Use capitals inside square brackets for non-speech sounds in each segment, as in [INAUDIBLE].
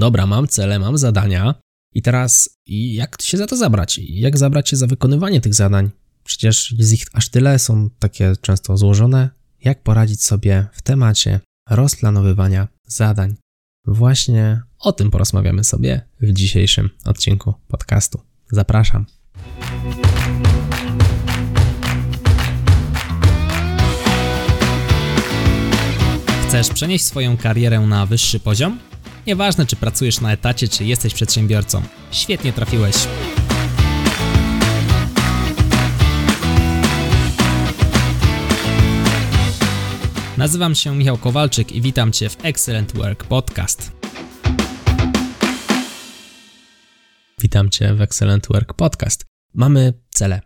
dobra, mam cele, mam zadania i teraz jak się za to zabrać? Jak zabrać się za wykonywanie tych zadań? Przecież jest ich aż tyle, są takie często złożone. Jak poradzić sobie w temacie rozplanowywania zadań? Właśnie o tym porozmawiamy sobie w dzisiejszym odcinku podcastu. Zapraszam. Chcesz przenieść swoją karierę na wyższy poziom? Nieważne, czy pracujesz na etacie, czy jesteś przedsiębiorcą. Świetnie trafiłeś. Nazywam się Michał Kowalczyk i witam Cię w Excellent Work Podcast. Witam Cię w Excellent Work Podcast. Mamy cele.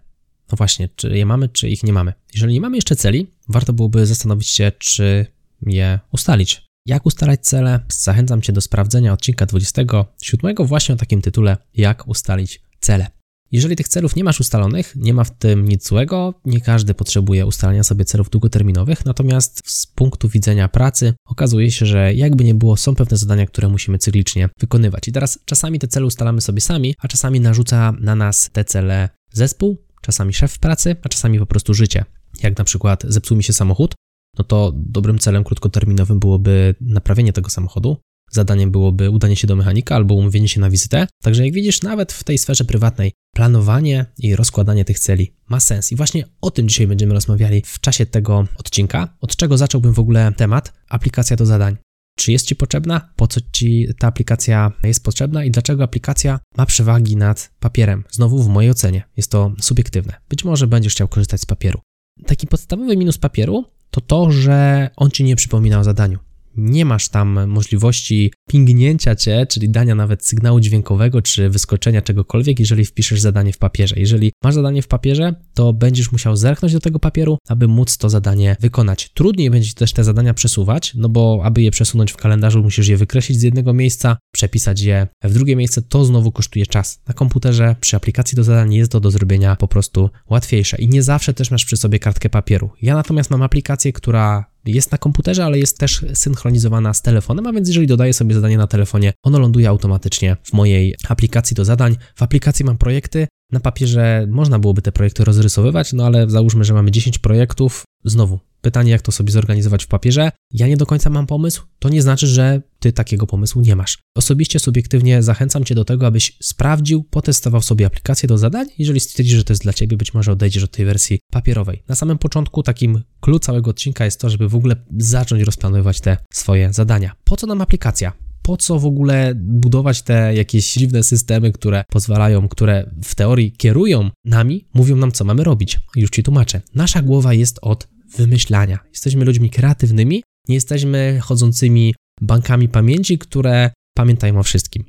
No właśnie, czy je mamy, czy ich nie mamy. Jeżeli nie mamy jeszcze celi, warto byłoby zastanowić się, czy je ustalić. Jak ustalać cele? Zachęcam Cię do sprawdzenia odcinka 27 właśnie o takim tytule Jak ustalić cele. Jeżeli tych celów nie masz ustalonych, nie ma w tym nic złego, nie każdy potrzebuje ustalania sobie celów długoterminowych, natomiast z punktu widzenia pracy okazuje się, że jakby nie było, są pewne zadania, które musimy cyklicznie wykonywać. I teraz czasami te cele ustalamy sobie sami, a czasami narzuca na nas te cele zespół, czasami szef pracy, a czasami po prostu życie. Jak na przykład zepsuł mi się samochód, no to dobrym celem krótkoterminowym byłoby naprawienie tego samochodu. Zadaniem byłoby udanie się do mechanika albo umówienie się na wizytę. Także jak widzisz, nawet w tej sferze prywatnej planowanie i rozkładanie tych celi ma sens. I właśnie o tym dzisiaj będziemy rozmawiali w czasie tego odcinka. Od czego zacząłbym w ogóle temat? Aplikacja do zadań. Czy jest Ci potrzebna? Po co Ci ta aplikacja jest potrzebna i dlaczego aplikacja ma przewagi nad papierem? Znowu w mojej ocenie jest to subiektywne. Być może będziesz chciał korzystać z papieru. Taki podstawowy minus papieru to to, że on ci nie przypomina o zadaniu. Nie masz tam możliwości pingnięcia cię, czyli dania nawet sygnału dźwiękowego czy wyskoczenia czegokolwiek, jeżeli wpiszesz zadanie w papierze. Jeżeli masz zadanie w papierze, to będziesz musiał zerknąć do tego papieru, aby móc to zadanie wykonać. Trudniej będzie też te zadania przesuwać, no bo aby je przesunąć w kalendarzu, musisz je wykreślić z jednego miejsca, przepisać je w drugie miejsce, to znowu kosztuje czas. Na komputerze przy aplikacji do zadań jest to do zrobienia po prostu łatwiejsze i nie zawsze też masz przy sobie kartkę papieru. Ja natomiast mam aplikację, która jest na komputerze, ale jest też synchronizowana z telefonem, a więc jeżeli dodaję sobie zadanie na telefonie, ono ląduje automatycznie w mojej aplikacji do zadań. W aplikacji mam projekty, na papierze można byłoby te projekty rozrysowywać, no ale załóżmy, że mamy 10 projektów. Znowu, pytanie, jak to sobie zorganizować w papierze. Ja nie do końca mam pomysł, to nie znaczy, że ty takiego pomysłu nie masz. Osobiście, subiektywnie zachęcam cię do tego, abyś sprawdził, potestował sobie aplikację do zadań. Jeżeli stwierdzisz, że to jest dla ciebie, być może odejdziesz od tej wersji papierowej. Na samym początku takim clue całego odcinka jest to, żeby w ogóle zacząć rozplanowywać te swoje zadania. Po co nam aplikacja? po co w ogóle budować te jakieś dziwne systemy, które pozwalają, które w teorii kierują nami, mówią nam, co mamy robić. Już ci tłumaczę. Nasza głowa jest od wymyślania. Jesteśmy ludźmi kreatywnymi, nie jesteśmy chodzącymi bankami pamięci, które pamiętają o wszystkim.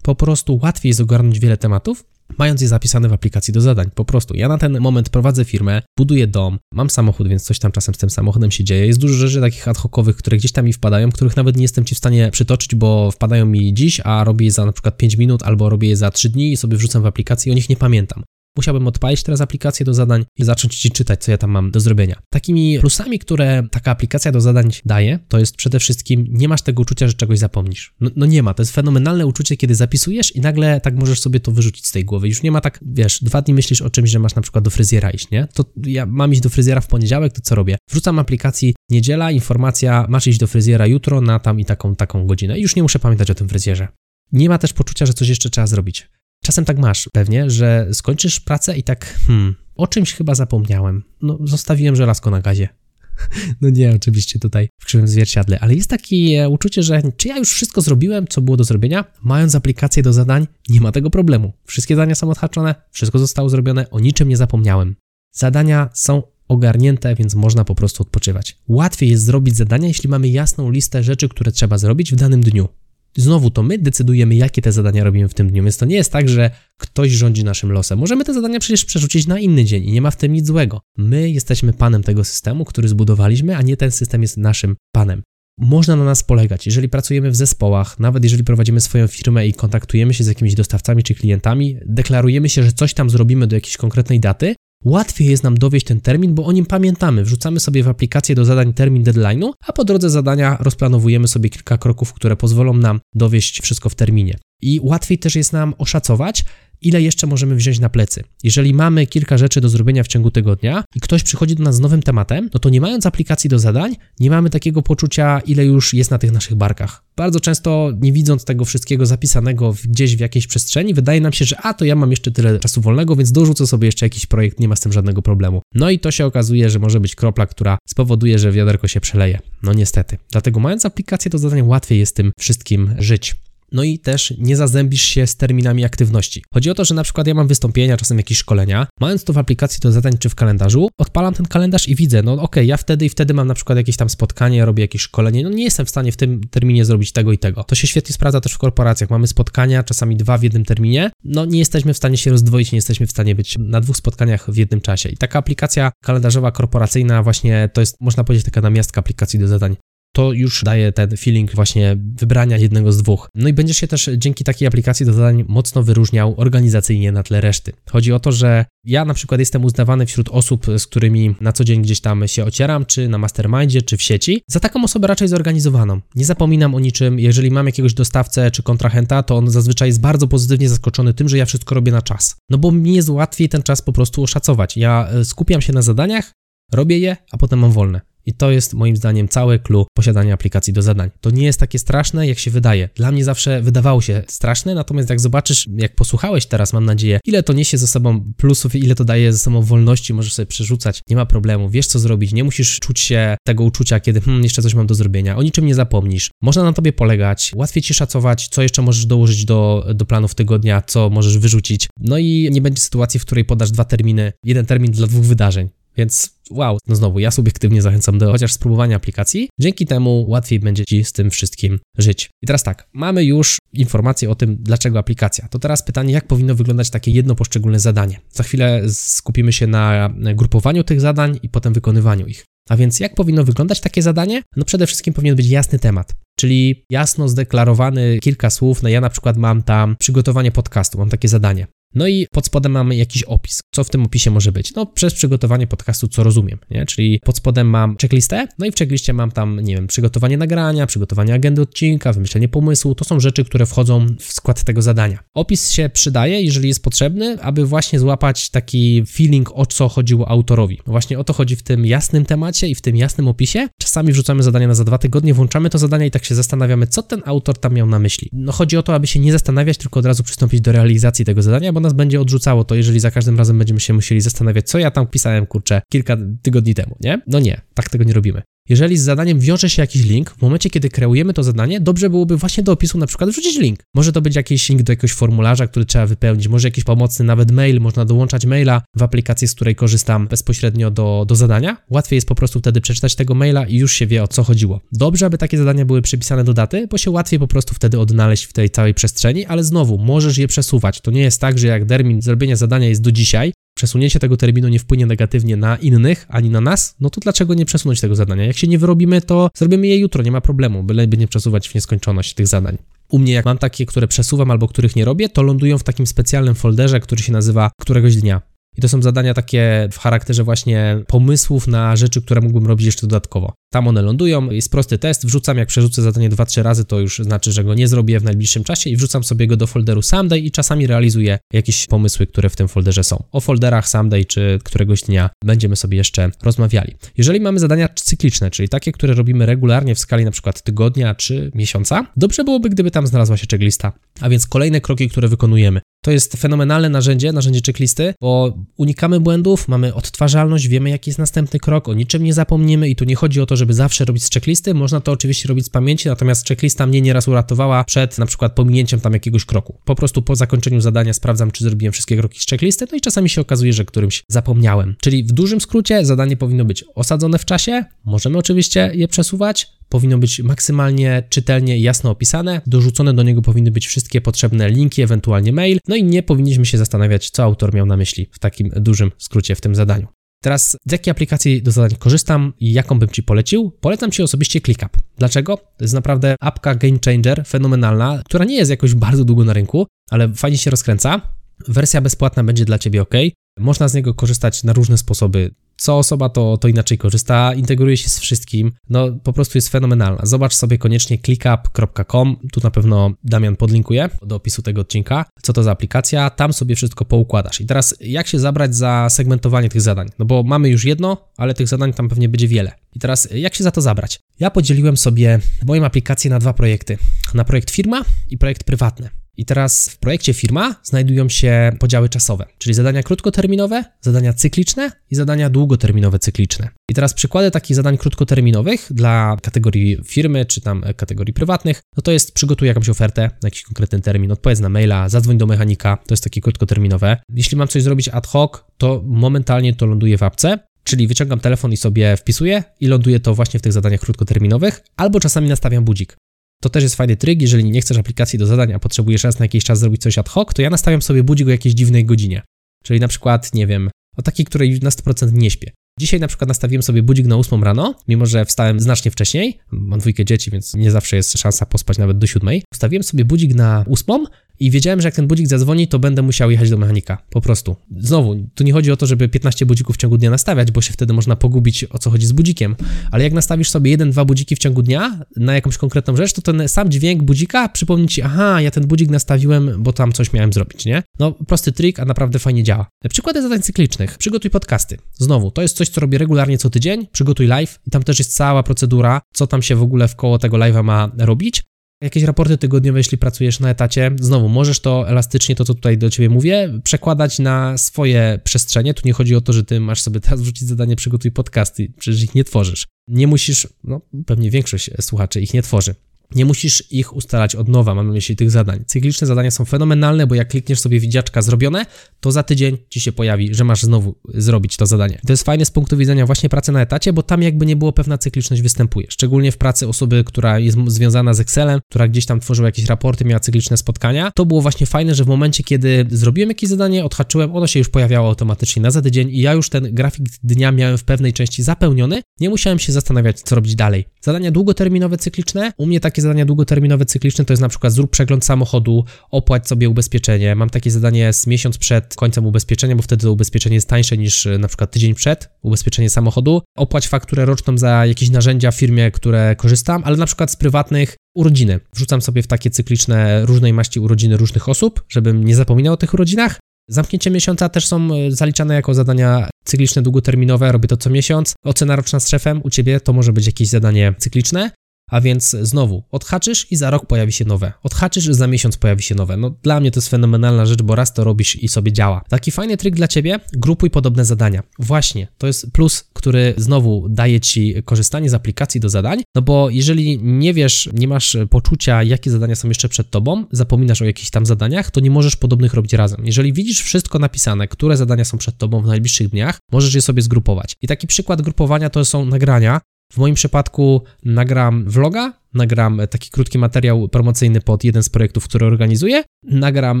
Po prostu łatwiej jest ogarnąć wiele tematów, mając je zapisane w aplikacji do zadań. Po prostu ja na ten moment prowadzę firmę, buduję dom, mam samochód, więc coś tam czasem z tym samochodem się dzieje. Jest dużo rzeczy takich ad hocowych, które gdzieś tam mi wpadają, których nawet nie jestem ci w stanie przytoczyć, bo wpadają mi dziś, a robię je za na przykład 5 minut albo robię je za 3 dni i sobie wrzucam w aplikację i o nich nie pamiętam musiałbym odpalić teraz aplikację do zadań i zacząć ci czytać, co ja tam mam do zrobienia. Takimi plusami, które taka aplikacja do zadań daje, to jest przede wszystkim nie masz tego uczucia, że czegoś zapomnisz. No, no, nie ma, to jest fenomenalne uczucie, kiedy zapisujesz i nagle tak możesz sobie to wyrzucić z tej głowy. Już nie ma tak, wiesz, dwa dni myślisz o czymś, że masz na przykład do fryzjera iść, nie? To ja mam iść do fryzjera w poniedziałek, to co robię? Wrzucam aplikacji niedziela, informacja, masz iść do fryzjera jutro na tam i taką, taką godzinę i już nie muszę pamiętać o tym fryzjerze. Nie ma też poczucia, że coś jeszcze trzeba zrobić. Czasem tak masz pewnie, że skończysz pracę i tak, hmm, o czymś chyba zapomniałem. No, zostawiłem żelazko na gazie. [LAUGHS] No nie, oczywiście tutaj w krzywym zwierciadle, ale jest takie uczucie, że czy ja już wszystko zrobiłem, co było do zrobienia? Mając aplikację do zadań, nie ma tego problemu. Wszystkie zadania są odhaczone, wszystko zostało zrobione, o niczym nie zapomniałem. Zadania są ogarnięte, więc można po prostu odpoczywać. Łatwiej jest zrobić zadania, jeśli mamy jasną listę rzeczy, które trzeba zrobić w danym dniu znowu to my decydujemy, jakie te zadania robimy w tym dniu, więc to nie jest tak, że ktoś rządzi naszym losem. Możemy te zadania przecież przerzucić na inny dzień i nie ma w tym nic złego. My jesteśmy panem tego systemu, który zbudowaliśmy, a nie ten system jest naszym panem. Można na nas polegać, jeżeli pracujemy w zespołach, nawet jeżeli prowadzimy swoją firmę i kontaktujemy się z jakimiś dostawcami czy klientami, deklarujemy się, że coś tam zrobimy do jakiejś konkretnej daty, łatwiej jest nam dowieść ten termin, bo o nim pamiętamy. Wrzucamy sobie w aplikację do zadań termin deadline'u, a po drodze zadania rozplanowujemy sobie kilka kroków, które pozwolą nam dowieść wszystko w terminie. I łatwiej też jest nam oszacować, ile jeszcze możemy wziąć na plecy. Jeżeli mamy kilka rzeczy do zrobienia w ciągu tygodnia i ktoś przychodzi do nas z nowym tematem, no to nie mając aplikacji do zadań, nie mamy takiego poczucia, ile już jest na tych naszych barkach. Bardzo często, nie widząc tego wszystkiego zapisanego gdzieś w jakiejś przestrzeni, wydaje nam się, że a to ja mam jeszcze tyle czasu wolnego, więc dorzucę sobie jeszcze jakiś projekt, nie ma z tym żadnego problemu. No i to się okazuje, że może być kropla, która spowoduje, że wiaderko się przeleje. No niestety. Dlatego mając aplikację do zadań, łatwiej jest tym wszystkim żyć. No i też nie zazębisz się z terminami aktywności. Chodzi o to, że na przykład ja mam wystąpienia, czasem jakieś szkolenia, mając to w aplikacji do zadań czy w kalendarzu, odpalam ten kalendarz i widzę, no okej, okay, ja wtedy i wtedy mam na przykład jakieś tam spotkanie, robię jakieś szkolenie, no nie jestem w stanie w tym terminie zrobić tego i tego. To się świetnie sprawdza też w korporacjach. Mamy spotkania, czasami dwa w jednym terminie, no nie jesteśmy w stanie się rozdwoić, nie jesteśmy w stanie być na dwóch spotkaniach w jednym czasie. I taka aplikacja kalendarzowa korporacyjna właśnie to jest, można powiedzieć, taka namiastka aplikacji do zadań to już daje ten feeling właśnie wybrania jednego z dwóch. No i będziesz się też dzięki takiej aplikacji do zadań mocno wyróżniał organizacyjnie na tle reszty. Chodzi o to, że ja na przykład jestem uznawany wśród osób, z którymi na co dzień gdzieś tam się ocieram, czy na mastermindzie, czy w sieci, za taką osobę raczej zorganizowaną. Nie zapominam o niczym, jeżeli mam jakiegoś dostawcę czy kontrahenta, to on zazwyczaj jest bardzo pozytywnie zaskoczony tym, że ja wszystko robię na czas. No bo mi jest łatwiej ten czas po prostu oszacować. Ja e, skupiam się na zadaniach, robię je, a potem mam wolne. I to jest moim zdaniem całe clue posiadania aplikacji do zadań. To nie jest takie straszne, jak się wydaje. Dla mnie zawsze wydawało się straszne, natomiast jak zobaczysz, jak posłuchałeś teraz, mam nadzieję, ile to niesie ze sobą plusów i ile to daje ze sobą wolności, możesz sobie przerzucać, nie ma problemu, wiesz co zrobić, nie musisz czuć się tego uczucia, kiedy hmm, jeszcze coś mam do zrobienia, o niczym nie zapomnisz. Można na tobie polegać, łatwiej ci szacować, co jeszcze możesz dołożyć do, do planów tygodnia, co możesz wyrzucić. No i nie będzie sytuacji, w której podasz dwa terminy, jeden termin dla dwóch wydarzeń. Więc wow, no znowu, ja subiektywnie zachęcam do chociaż spróbowania aplikacji. Dzięki temu łatwiej będzie Ci z tym wszystkim żyć. I teraz tak, mamy już informację o tym, dlaczego aplikacja. To teraz pytanie, jak powinno wyglądać takie jedno poszczególne zadanie. Za chwilę skupimy się na grupowaniu tych zadań i potem wykonywaniu ich. A więc jak powinno wyglądać takie zadanie? No przede wszystkim powinien być jasny temat, czyli jasno zdeklarowany kilka słów. No ja na przykład mam tam przygotowanie podcastu, mam takie zadanie. No i pod spodem mamy jakiś opis. Co w tym opisie może być? No, przez przygotowanie podcastu, co rozumiem, nie? Czyli pod spodem mam checklistę, no i w checkliście mam tam, nie wiem, przygotowanie nagrania, przygotowanie agendy odcinka, wymyślenie pomysłu. To są rzeczy, które wchodzą w skład tego zadania. Opis się przydaje, jeżeli jest potrzebny, aby właśnie złapać taki feeling, o co chodziło autorowi. No właśnie o to chodzi w tym jasnym temacie i w tym jasnym opisie. Czasami wrzucamy zadanie na za dwa tygodnie, włączamy to zadanie i tak się zastanawiamy, co ten autor tam miał na myśli. No chodzi o to, aby się nie zastanawiać, tylko od razu przystąpić do realizacji tego zadania, bo nas będzie odrzucało to, jeżeli za każdym razem będziemy się musieli zastanawiać, co ja tam pisałem, kurczę, kilka tygodni temu, nie? No nie, tak tego nie robimy. Jeżeli z zadaniem wiąże się jakiś link, w momencie, kiedy kreujemy to zadanie, dobrze byłoby właśnie do opisu na przykład wrzucić link. Może to być jakiś link do jakiegoś formularza, który trzeba wypełnić, może jakiś pomocny nawet mail, można dołączać maila w aplikacji, z której korzystam bezpośrednio do, do zadania. Łatwiej jest po prostu wtedy przeczytać tego maila i już się wie o co chodziło. Dobrze, aby takie zadania były przypisane do daty, bo się łatwiej po prostu wtedy odnaleźć w tej całej przestrzeni, ale znowu możesz je przesuwać. To nie jest tak, że jak termin zrobienia zadania jest do dzisiaj, przesunięcie tego terminu nie wpłynie negatywnie na innych ani na nas, no to dlaczego nie przesunąć tego zadania? Jak się nie wyrobimy, to zrobimy je jutro, nie ma problemu, byleby nie przesuwać w nieskończoność tych zadań. U mnie, jak mam takie, które przesuwam albo których nie robię, to lądują w takim specjalnym folderze, który się nazywa któregoś dnia. I to są zadania takie w charakterze właśnie pomysłów na rzeczy, które mógłbym robić jeszcze dodatkowo. Tam one lądują, jest prosty test, wrzucam, jak przerzucę zadanie 2-3 razy, to już znaczy, że go nie zrobię w najbliższym czasie i wrzucam sobie go do folderu Someday i czasami realizuję jakieś pomysły, które w tym folderze są. O folderach Someday czy któregoś dnia będziemy sobie jeszcze rozmawiali. Jeżeli mamy zadania cykliczne, czyli takie, które robimy regularnie w skali na przykład tygodnia czy miesiąca, dobrze byłoby, gdyby tam znalazła się checklista. A więc kolejne kroki, które wykonujemy. To jest fenomenalne narzędzie, narzędzie checklisty, bo unikamy błędów, mamy odtwarzalność, wiemy jaki jest następny krok, o niczym nie zapomnimy i tu nie chodzi o to, żeby zawsze robić z checklisty, można to oczywiście robić z pamięci, natomiast checklista mnie nieraz uratowała przed na przykład pominięciem tam jakiegoś kroku. Po prostu po zakończeniu zadania sprawdzam, czy zrobiłem wszystkie kroki z checklisty, no i czasami się okazuje, że którymś zapomniałem. Czyli w dużym skrócie zadanie powinno być osadzone w czasie, możemy oczywiście je przesuwać, powinno być maksymalnie czytelnie i jasno opisane. Dorzucone do niego powinny być wszystkie potrzebne linki, ewentualnie mail. No i nie powinniśmy się zastanawiać, co autor miał na myśli w takim dużym skrócie w tym zadaniu. Teraz z jakiej aplikacji do zadań korzystam i jaką bym Ci polecił? Polecam Ci osobiście ClickUp. Dlaczego? To jest naprawdę apka game changer, fenomenalna, która nie jest jakoś bardzo długo na rynku, ale fajnie się rozkręca. Wersja bezpłatna będzie dla Ciebie ok. Można z niego korzystać na różne sposoby co osoba to, to inaczej korzysta, integruje się z wszystkim, no po prostu jest fenomenalna. Zobacz sobie koniecznie clickup.com, tu na pewno Damian podlinkuje do opisu tego odcinka, co to za aplikacja, tam sobie wszystko poukładasz. I teraz jak się zabrać za segmentowanie tych zadań? No bo mamy już jedno, ale tych zadań tam pewnie będzie wiele. I teraz jak się za to zabrać? Ja podzieliłem sobie moją aplikację na dwa projekty. Na projekt firma i projekt prywatny. I teraz w projekcie firma znajdują się podziały czasowe, czyli zadania krótkoterminowe, zadania cykliczne i zadania długoterminowe cykliczne. I teraz przykłady takich zadań krótkoterminowych dla kategorii firmy czy tam kategorii prywatnych, no to jest przygotuj jakąś ofertę na jakiś konkretny termin, odpowiedz na maila, zadzwoń do mechanika, to jest takie krótkoterminowe. Jeśli mam coś zrobić ad hoc, to momentalnie to ląduje w apce, czyli wyciągam telefon i sobie wpisuję i ląduje to właśnie w tych zadaniach krótkoterminowych, albo czasami nastawiam budzik. To też jest fajny tryk, jeżeli nie chcesz aplikacji do zadań, a potrzebujesz raz na jakiś czas zrobić coś ad hoc, to ja nastawiam sobie budzik o jakiejś dziwnej godzinie. Czyli na przykład, nie wiem, o takiej, której na 100% nie śpię. Dzisiaj na przykład nastawiłem sobie budzik na 8 rano, mimo że wstałem znacznie wcześniej. Mam dwójkę dzieci, więc nie zawsze jest szansa pospać nawet do 7. Ustawiłem sobie budzik na 8 i wiedziałem, że jak ten budzik zadzwoni, to będę musiał jechać do mechanika. Po prostu. Znowu, tu nie chodzi o to, żeby 15 budzików w ciągu dnia nastawiać, bo się wtedy można pogubić, o co chodzi z budzikiem. Ale jak nastawisz sobie jeden, dwa budziki w ciągu dnia na jakąś konkretną rzecz, to ten sam dźwięk budzika przypomni ci, aha, ja ten budzik nastawiłem, bo tam coś miałem zrobić, nie? No, prosty trik, a naprawdę fajnie działa. Przykłady zadań cyklicznych. Przygotuj podcasty. Znowu, to jest coś, co robię regularnie co tydzień. Przygotuj live i tam też jest cała procedura, co tam się w ogóle w koło tego live'a ma robić. Jakieś raporty tygodniowe, jeśli pracujesz na etacie, znowu możesz to elastycznie, to co tutaj do ciebie mówię, przekładać na swoje przestrzenie. Tu nie chodzi o to, że ty masz sobie teraz wrzucić zadanie, przygotuj podcasty, przecież ich nie tworzysz. Nie musisz, no pewnie większość słuchaczy ich nie tworzy. Nie musisz ich ustalać od nowa, mam na myśli tych zadań. Cykliczne zadania są fenomenalne, bo jak klikniesz sobie widziaczka zrobione, to za tydzień ci się pojawi, że masz znowu zrobić to zadanie. To jest fajne z punktu widzenia właśnie pracy na etacie, bo tam jakby nie było pewna cykliczność występuje. Szczególnie w pracy osoby, która jest związana z Excelem, która gdzieś tam tworzyła jakieś raporty, miała cykliczne spotkania. To było właśnie fajne, że w momencie, kiedy zrobiłem jakieś zadanie, odhaczyłem, ono się już pojawiało automatycznie na za tydzień i ja już ten grafik dnia miałem w pewnej części zapełniony. Nie musiałem się zastanawiać, co robić dalej. Zadania długoterminowe, cykliczne, u mnie takie takie zadania długoterminowe, cykliczne to jest na przykład zrób przegląd samochodu, opłać sobie ubezpieczenie. Mam takie zadanie z miesiąc przed końcem ubezpieczenia, bo wtedy to ubezpieczenie jest tańsze niż e, na przykład tydzień przed ubezpieczenie samochodu. Opłać fakturę roczną za jakieś narzędzia w firmie, które korzystam, ale na przykład z prywatnych urodziny. Wrzucam sobie w takie cykliczne różnej maści urodziny różnych osób, żebym nie zapominał o tych urodzinach. Zamknięcie miesiąca też są e, zaliczane jako zadania cykliczne, długoterminowe, robię to co miesiąc. Ocena roczna z szefem u ciebie to może być jakieś zadanie cykliczne. A więc znowu, odhaczysz i za rok pojawi się nowe. Odhaczysz i za miesiąc pojawi się nowe. No dla mnie to jest fenomenalna rzecz, bo raz to robisz i sobie działa. Taki fajny trik dla ciebie, grupuj podobne zadania. Właśnie, to jest plus, który znowu daje ci korzystanie z aplikacji do zadań, no bo jeżeli nie wiesz, nie masz poczucia, jakie zadania są jeszcze przed tobą, zapominasz o jakichś tam zadaniach, to nie możesz podobnych robić razem. Jeżeli widzisz wszystko napisane, które zadania są przed tobą w najbliższych dniach, możesz je sobie zgrupować. I taki przykład grupowania to są nagrania, w moim przypadku nagram vloga, nagram taki krótki materiał promocyjny pod jeden z projektów, który organizuję, nagram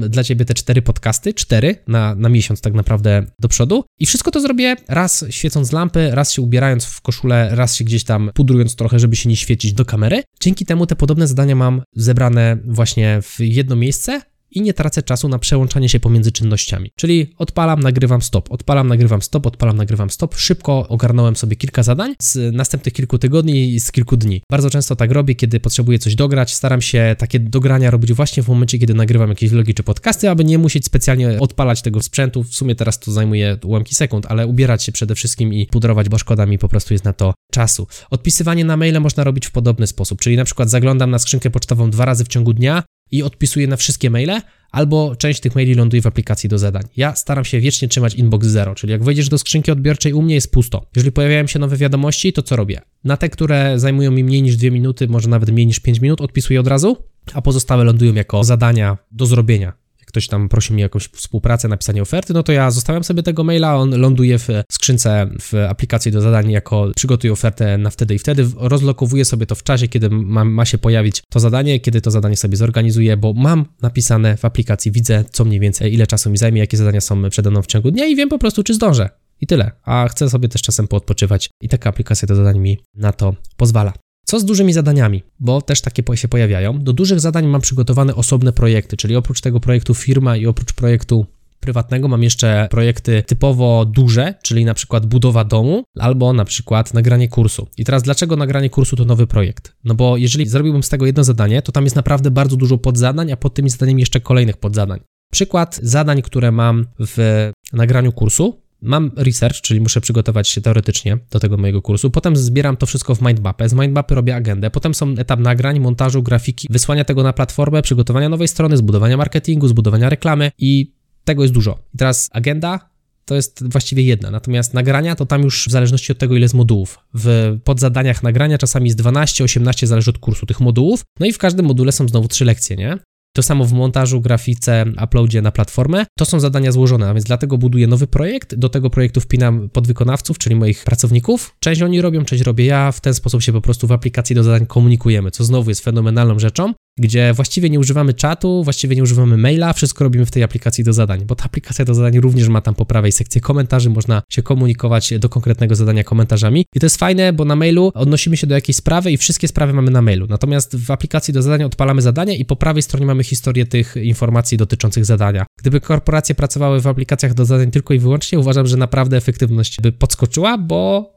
dla Ciebie te cztery podcasty, cztery na, na miesiąc tak naprawdę do przodu i wszystko to zrobię raz świecąc lampy, raz się ubierając w koszulę, raz się gdzieś tam pudrując trochę, żeby się nie świecić do kamery. Dzięki temu te podobne zadania mam zebrane właśnie w jedno miejsce, i nie tracę czasu na przełączanie się pomiędzy czynnościami. Czyli odpalam, nagrywam stop, odpalam, nagrywam stop, odpalam, nagrywam stop. Szybko ogarnąłem sobie kilka zadań z następnych kilku tygodni i z kilku dni. Bardzo często tak robię, kiedy potrzebuję coś dograć. Staram się takie dogrania robić właśnie w momencie, kiedy nagrywam jakieś vlogi czy podcasty, aby nie musieć specjalnie odpalać tego sprzętu. W sumie teraz to zajmuje ułamki sekund, ale ubierać się przede wszystkim i pudrować, bo szkoda mi po prostu jest na to czasu. Odpisywanie na maile można robić w podobny sposób, czyli na przykład zaglądam na skrzynkę pocztową dwa razy w ciągu dnia, i odpisuję na wszystkie maile, albo część tych maili ląduje w aplikacji do zadań. Ja staram się wiecznie trzymać inbox zero, czyli jak wejdziesz do skrzynki odbiorczej, u mnie jest pusto. Jeżeli pojawiają się nowe wiadomości, to co robię? Na te, które zajmują mi mniej niż 2 minuty, może nawet mniej niż 5 minut, odpisuję od razu, a pozostałe lądują jako zadania do zrobienia ktoś tam prosi mnie o jakąś współpracę, napisanie oferty, no to ja zostawiam sobie tego maila, on ląduje w skrzynce w aplikacji do zadań jako przygotuj ofertę na wtedy i wtedy, rozlokowuję sobie to w czasie, kiedy ma, ma się pojawić to zadanie, kiedy to zadanie sobie zorganizuję, bo mam napisane w aplikacji, widzę co mniej więcej, ile czasu mi zajmie, jakie zadania są przede mną w ciągu dnia i wiem po prostu, czy zdążę. I tyle. A chcę sobie też czasem poodpoczywać i taka aplikacja do zadań mi na to pozwala. Co z dużymi zadaniami? Bo też takie się pojawiają. Do dużych zadań mam przygotowane osobne projekty, czyli oprócz tego projektu firma i oprócz projektu prywatnego mam jeszcze projekty typowo duże, czyli na przykład budowa domu albo na przykład nagranie kursu. I teraz dlaczego nagranie kursu to nowy projekt? No bo jeżeli zrobiłbym z tego jedno zadanie, to tam jest naprawdę bardzo dużo podzadań, a pod tymi zadaniami jeszcze kolejnych podzadań. Przykład zadań, które mam w nagraniu kursu, Mam research, czyli muszę przygotować się teoretycznie do tego mojego kursu. Potem zbieram to wszystko w mindmapę. Z mindmapy robię agendę. Potem są etap nagrań, montażu, grafiki, wysłania tego na platformę, przygotowania nowej strony, zbudowania marketingu, zbudowania reklamy i tego jest dużo. I teraz agenda to jest właściwie jedna, natomiast nagrania to tam już w zależności od tego, ile jest modułów. W podzadaniach nagrania czasami jest 12, 18, zależy od kursu tych modułów. No i w każdym module są znowu trzy lekcje, nie? To samo w montażu, grafice, uploadzie na platformę. To są zadania złożone, a więc dlatego buduję nowy projekt. Do tego projektu wpinam podwykonawców, czyli moich pracowników. Część oni robią, część robię ja. W ten sposób się po prostu w aplikacji do zadań komunikujemy, co znowu jest fenomenalną rzeczą gdzie właściwie nie używamy czatu, właściwie nie używamy maila, wszystko robimy w tej aplikacji do zadań, bo ta aplikacja do zadań również ma tam po prawej sekcję komentarzy, można się komunikować do konkretnego zadania komentarzami. I to jest fajne, bo na mailu odnosimy się do jakiejś sprawy i wszystkie sprawy mamy na mailu, natomiast w aplikacji do zadań odpalamy zadanie i po prawej stronie mamy historię tych informacji dotyczących zadania. Gdyby korporacje pracowały w aplikacjach do zadań tylko i wyłącznie, uważam, że naprawdę efektywność by podskoczyła, bo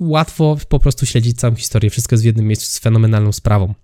łatwo po prostu śledzić całą historię, wszystko jest w jednym miejscu z fenomenalną sprawą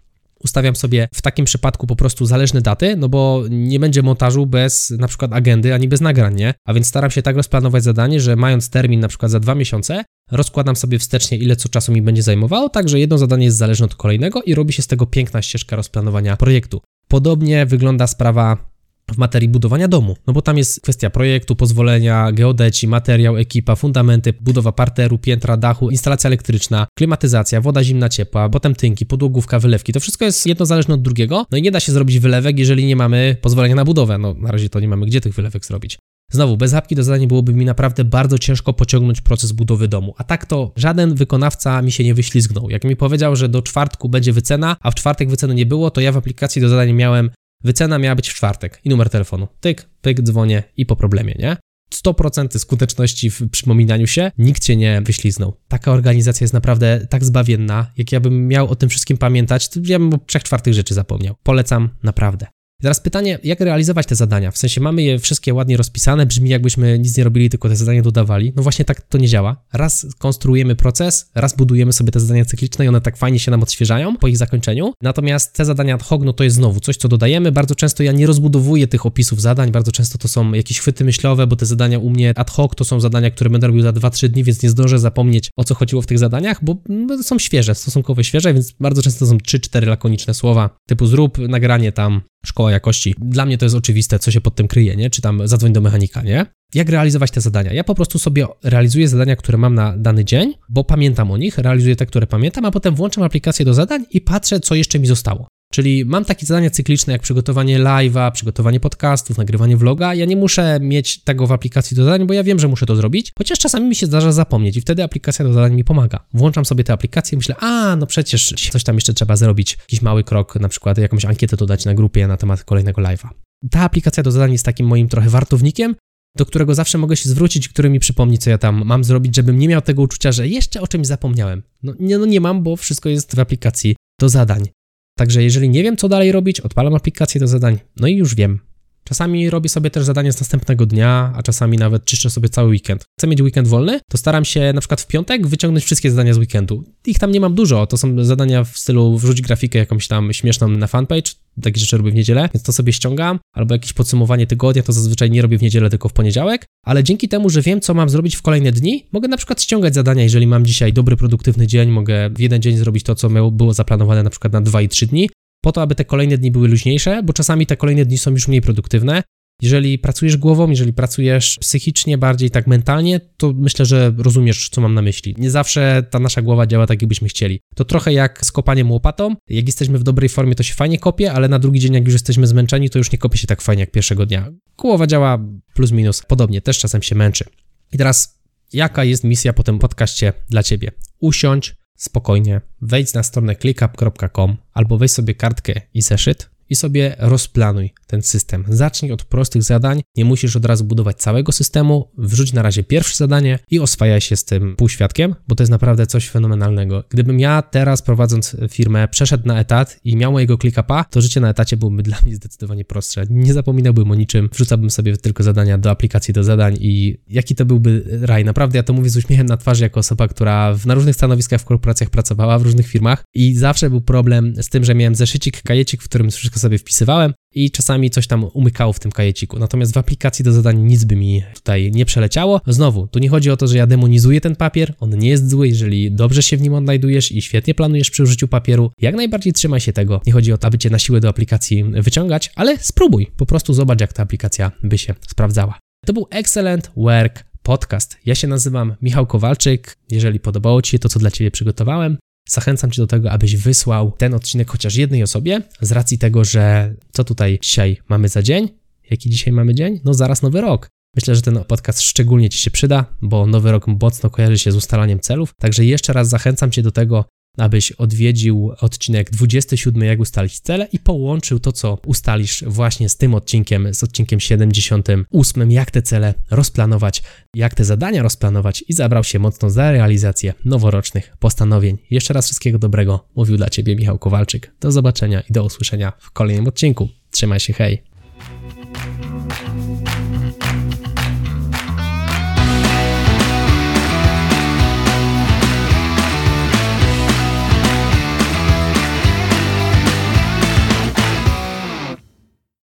ustawiam sobie w takim przypadku po prostu zależne daty, no bo nie będzie montażu bez na przykład agendy ani bez nagrań, nie? A więc staram się tak rozplanować zadanie, że mając termin na przykład za dwa miesiące, rozkładam sobie wstecznie, ile co czasu mi będzie zajmowało, tak że jedno zadanie jest zależne od kolejnego i robi się z tego piękna ścieżka rozplanowania projektu. Podobnie wygląda sprawa w materii budowania domu, no bo tam jest kwestia projektu, pozwolenia, geodeci, materiał, ekipa, fundamenty, budowa parteru, piętra, dachu, instalacja elektryczna, klimatyzacja, woda zimna, ciepła, potem tynki, podłogówka, wylewki. To wszystko jest jedno zależne od drugiego, no i nie da się zrobić wylewek, jeżeli nie mamy pozwolenia na budowę. No na razie to nie mamy gdzie tych wylewek zrobić. Znowu, bez apki do zadania byłoby mi naprawdę bardzo ciężko pociągnąć proces budowy domu. A tak to żaden wykonawca mi się nie wyślizgnął. Jak mi powiedział, że do czwartku będzie wycena, a w czwartek wyceny nie było, to ja w aplikacji do zadań miałem Wycena miała być w czwartek i numer telefonu. Tyk, pyk, dzwonię i po problemie, nie? 100% skuteczności w przypominaniu się, nikt cię nie wyśliznął. Taka organizacja jest naprawdę tak zbawienna. Jak ja bym miał o tym wszystkim pamiętać, to ja bym o trzech czwartych rzeczy zapomniał. Polecam naprawdę. Teraz pytanie, jak realizować te zadania? W sensie mamy je wszystkie ładnie rozpisane, brzmi jakbyśmy nic nie robili, tylko te zadania dodawali. No właśnie tak to nie działa. Raz konstruujemy proces, raz budujemy sobie te zadania cykliczne i one tak fajnie się nam odświeżają po ich zakończeniu. Natomiast te zadania ad hoc, no to jest znowu coś, co dodajemy. Bardzo często ja nie rozbudowuję tych opisów zadań, bardzo często to są jakieś chwyty myślowe, bo te zadania u mnie ad hoc to są zadania, które będę robił za 2-3 dni, więc nie zdążę zapomnieć o co chodziło w tych zadaniach, bo no, są świeże, stosunkowo świeże, więc bardzo często to są 3-4 lakoniczne słowa, typu zrób nagranie tam szkoła jakości. Dla mnie to jest oczywiste, co się pod tym kryje, nie? Czy tam zadzwoń do mechanika, nie? Jak realizować te zadania? Ja po prostu sobie realizuję zadania, które mam na dany dzień, bo pamiętam o nich, realizuję te, które pamiętam, a potem włączam aplikację do zadań i patrzę, co jeszcze mi zostało. Czyli mam takie zadania cykliczne jak przygotowanie live'a, przygotowanie podcastów, nagrywanie vloga. Ja nie muszę mieć tego w aplikacji do zadań, bo ja wiem, że muszę to zrobić, chociaż czasami mi się zdarza zapomnieć i wtedy aplikacja do zadań mi pomaga. Włączam sobie tę aplikację i myślę, a no przecież coś tam jeszcze trzeba zrobić, jakiś mały krok, na przykład jakąś ankietę dodać na grupie na temat kolejnego live'a. Ta aplikacja do zadań jest takim moim trochę wartownikiem, do którego zawsze mogę się zwrócić, który mi przypomni, co ja tam mam zrobić, żebym nie miał tego uczucia, że jeszcze o czymś zapomniałem. No nie, no nie mam, bo wszystko jest w aplikacji do zadań. Także jeżeli nie wiem, co dalej robić, odpalam aplikację do zadań, no i już wiem. Czasami robię sobie też zadanie z następnego dnia, a czasami nawet czyszczę sobie cały weekend. Chcę mieć weekend wolny, to staram się na przykład w piątek wyciągnąć wszystkie zadania z weekendu. Ich tam nie mam dużo, to są zadania w stylu wrzuć grafikę jakąś tam śmieszną na fanpage, takie rzeczy robię w niedzielę, więc to sobie ściągam, albo jakieś podsumowanie tygodnia, to zazwyczaj nie robię w niedzielę, tylko w poniedziałek, ale dzięki temu, że wiem, co mam zrobić w kolejne dni, mogę na przykład ściągać zadania, jeżeli mam dzisiaj dobry, produktywny dzień, mogę w jeden dzień zrobić to, co było zaplanowane na przykład na 2 i 3 dni, po to, aby te kolejne dni były luźniejsze, bo czasami te kolejne dni są już mniej produktywne. Jeżeli pracujesz głową, jeżeli pracujesz psychicznie, bardziej tak mentalnie, to myślę, że rozumiesz, co mam na myśli. Nie zawsze ta nasza głowa działa tak, jakbyśmy chcieli. To trochę jak z kopaniem łopatą. Jak jesteśmy w dobrej formie, to się fajnie kopie, ale na drugi dzień, jak już jesteśmy zmęczeni, to już nie kopie się tak fajnie jak pierwszego dnia. Głowa działa plus minus podobnie, też czasem się męczy. I teraz, jaka jest misja po tym podcaście dla Ciebie? Usiądź, spokojnie wejdź na stronę clickup.com albo weź sobie kartkę i zeszyt, i sobie rozplanuj ten system. Zacznij od prostych zadań, nie musisz od razu budować całego systemu, wrzuć na razie pierwsze zadanie i oswajaj się z tym półświadkiem, bo to jest naprawdę coś fenomenalnego. Gdybym ja teraz prowadząc firmę przeszedł na etat i miał mojego ClickUpa, to życie na etacie byłoby dla mnie zdecydowanie prostsze. Nie zapominałbym o niczym, wrzucałbym sobie tylko zadania do aplikacji do zadań i jaki to byłby raj. Naprawdę ja to mówię z uśmiechem na twarzy jako osoba, która na różnych stanowiskach w korporacjach pracowała, w różnych firmach i zawsze był problem z tym, że miałem zeszycik, kajecik, w którym wszystko sobie wpisywałem i czasami coś tam umykało w tym kajeciku. Natomiast w aplikacji do zadań nic by mi tutaj nie przeleciało. Znowu, tu nie chodzi o to, że ja demonizuję ten papier, on nie jest zły, jeżeli dobrze się w nim odnajdujesz i świetnie planujesz przy użyciu papieru, jak najbardziej trzymaj się tego. Nie chodzi o to, aby cię na siłę do aplikacji wyciągać, ale spróbuj, po prostu zobacz, jak ta aplikacja by się sprawdzała. To był Excellent Work Podcast. Ja się nazywam Michał Kowalczyk. Jeżeli podobało Ci się to, co dla Ciebie przygotowałem, Zachęcam Cię do tego, abyś wysłał ten odcinek chociaż jednej osobie, z racji tego, że co tutaj dzisiaj mamy za dzień? Jaki dzisiaj mamy dzień? No zaraz nowy rok. Myślę, że ten podcast szczególnie Ci się przyda, bo nowy rok mocno kojarzy się z ustalaniem celów. Także jeszcze raz zachęcam Cię do tego, abyś odwiedził odcinek 27, jak ustalić cele i połączył to, co ustalisz właśnie z tym odcinkiem, z odcinkiem 78, jak te cele rozplanować, jak te zadania rozplanować i zabrał się mocno za realizację noworocznych postanowień. Jeszcze raz wszystkiego dobrego, mówił dla Ciebie Michał Kowalczyk. Do zobaczenia i do usłyszenia w kolejnym odcinku. Trzymaj się, hej!